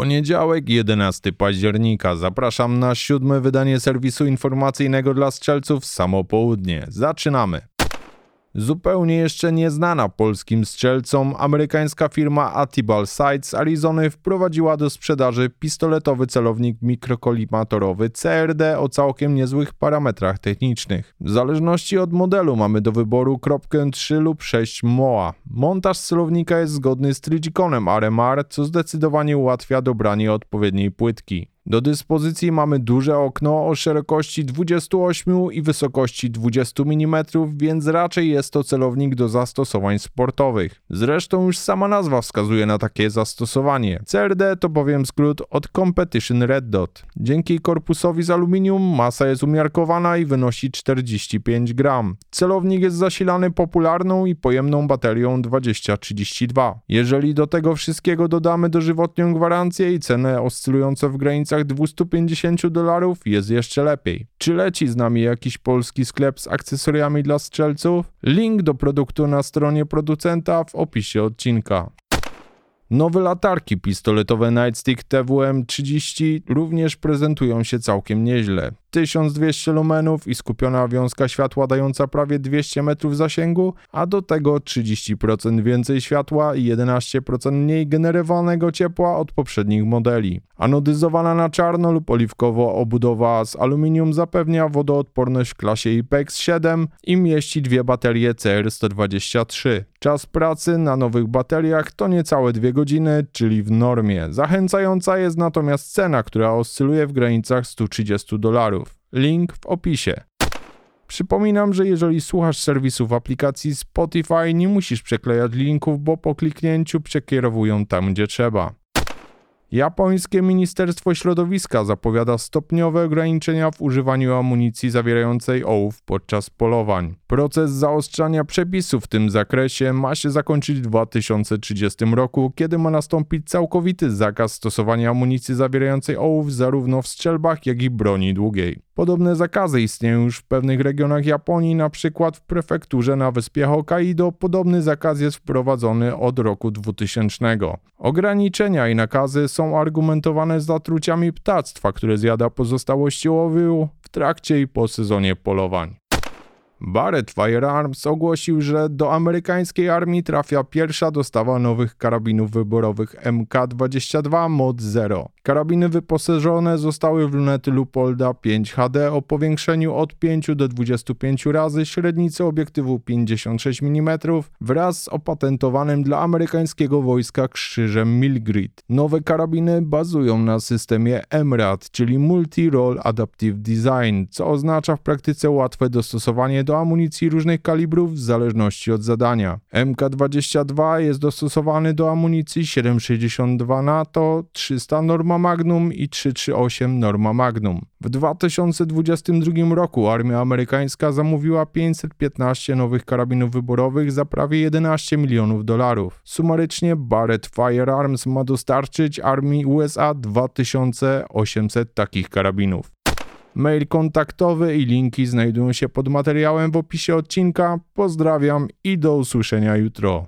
Poniedziałek, 11 października. Zapraszam na siódme wydanie serwisu informacyjnego dla strzelców Samo Południe. Zaczynamy. Zupełnie jeszcze nieznana polskim strzelcom, amerykańska firma Atibal Sights z Arizony wprowadziła do sprzedaży pistoletowy celownik mikrokolimatorowy CRD o całkiem niezłych parametrach technicznych. W zależności od modelu mamy do wyboru kropkę 3 lub 6 MOA. Montaż celownika jest zgodny z Trigikonem RMR, co zdecydowanie ułatwia dobranie odpowiedniej płytki. Do dyspozycji mamy duże okno o szerokości 28 i wysokości 20 mm, więc raczej jest to celownik do zastosowań sportowych. Zresztą już sama nazwa wskazuje na takie zastosowanie. CRD to bowiem skrót od Competition Red Dot. Dzięki korpusowi z aluminium masa jest umiarkowana i wynosi 45 gram. Celownik jest zasilany popularną i pojemną baterią 2032. Jeżeli do tego wszystkiego dodamy dożywotnią gwarancję i cenę oscylującą w granicach granicach 250 dolarów jest jeszcze lepiej. Czy leci z nami jakiś polski sklep z akcesoriami dla strzelców? Link do produktu na stronie producenta w opisie odcinka. Nowe latarki pistoletowe Nightstick TWM-30 również prezentują się całkiem nieźle. 1200 lumenów i skupiona wiązka światła dająca prawie 200 metrów zasięgu, a do tego 30% więcej światła i 11% mniej generowanego ciepła od poprzednich modeli. Anodyzowana na czarno lub oliwkowo obudowa z aluminium zapewnia wodoodporność w klasie IPEX 7 i mieści dwie baterie CR123. Czas pracy na nowych bateriach to niecałe dwie godziny, czyli w normie. Zachęcająca jest natomiast cena, która oscyluje w granicach 130 dolarów. Link w opisie. Przypominam, że jeżeli słuchasz serwisu w aplikacji Spotify, nie musisz przeklejać linków, bo po kliknięciu przekierowują tam, gdzie trzeba. Japońskie Ministerstwo Środowiska zapowiada stopniowe ograniczenia w używaniu amunicji zawierającej ołów podczas polowań. Proces zaostrzania przepisów w tym zakresie ma się zakończyć w 2030 roku, kiedy ma nastąpić całkowity zakaz stosowania amunicji zawierającej ołów zarówno w strzelbach, jak i broni długiej. Podobne zakazy istnieją już w pewnych regionach Japonii, na przykład w prefekturze na wyspie Hokkaido. Podobny zakaz jest wprowadzony od roku 2000. Ograniczenia i nakazy są argumentowane zatruciami ptactwa, które zjada pozostałości ołowiu w trakcie i po sezonie polowań. Barrett Firearms ogłosił, że do amerykańskiej armii trafia pierwsza dostawa nowych karabinów wyborowych MK22 Mod 0. Karabiny wyposażone zostały w lunety Lupolda 5 HD o powiększeniu od 5 do 25 razy średnicy obiektywu 56 mm wraz z opatentowanym dla amerykańskiego wojska krzyżem Milgrid. Nowe karabiny bazują na systemie MRAD, czyli Multi-Role Adaptive Design, co oznacza w praktyce łatwe dostosowanie do amunicji różnych kalibrów w zależności od zadania. MK22 jest dostosowany do amunicji 7,62 NATO, 300 Norma Magnum i 338 Norma Magnum. W 2022 roku armia amerykańska zamówiła 515 nowych karabinów wyborowych za prawie 11 milionów dolarów. Sumarycznie Barrett Firearms ma dostarczyć armii USA 2800 takich karabinów. Mail kontaktowy i linki znajdują się pod materiałem w opisie odcinka. Pozdrawiam i do usłyszenia jutro.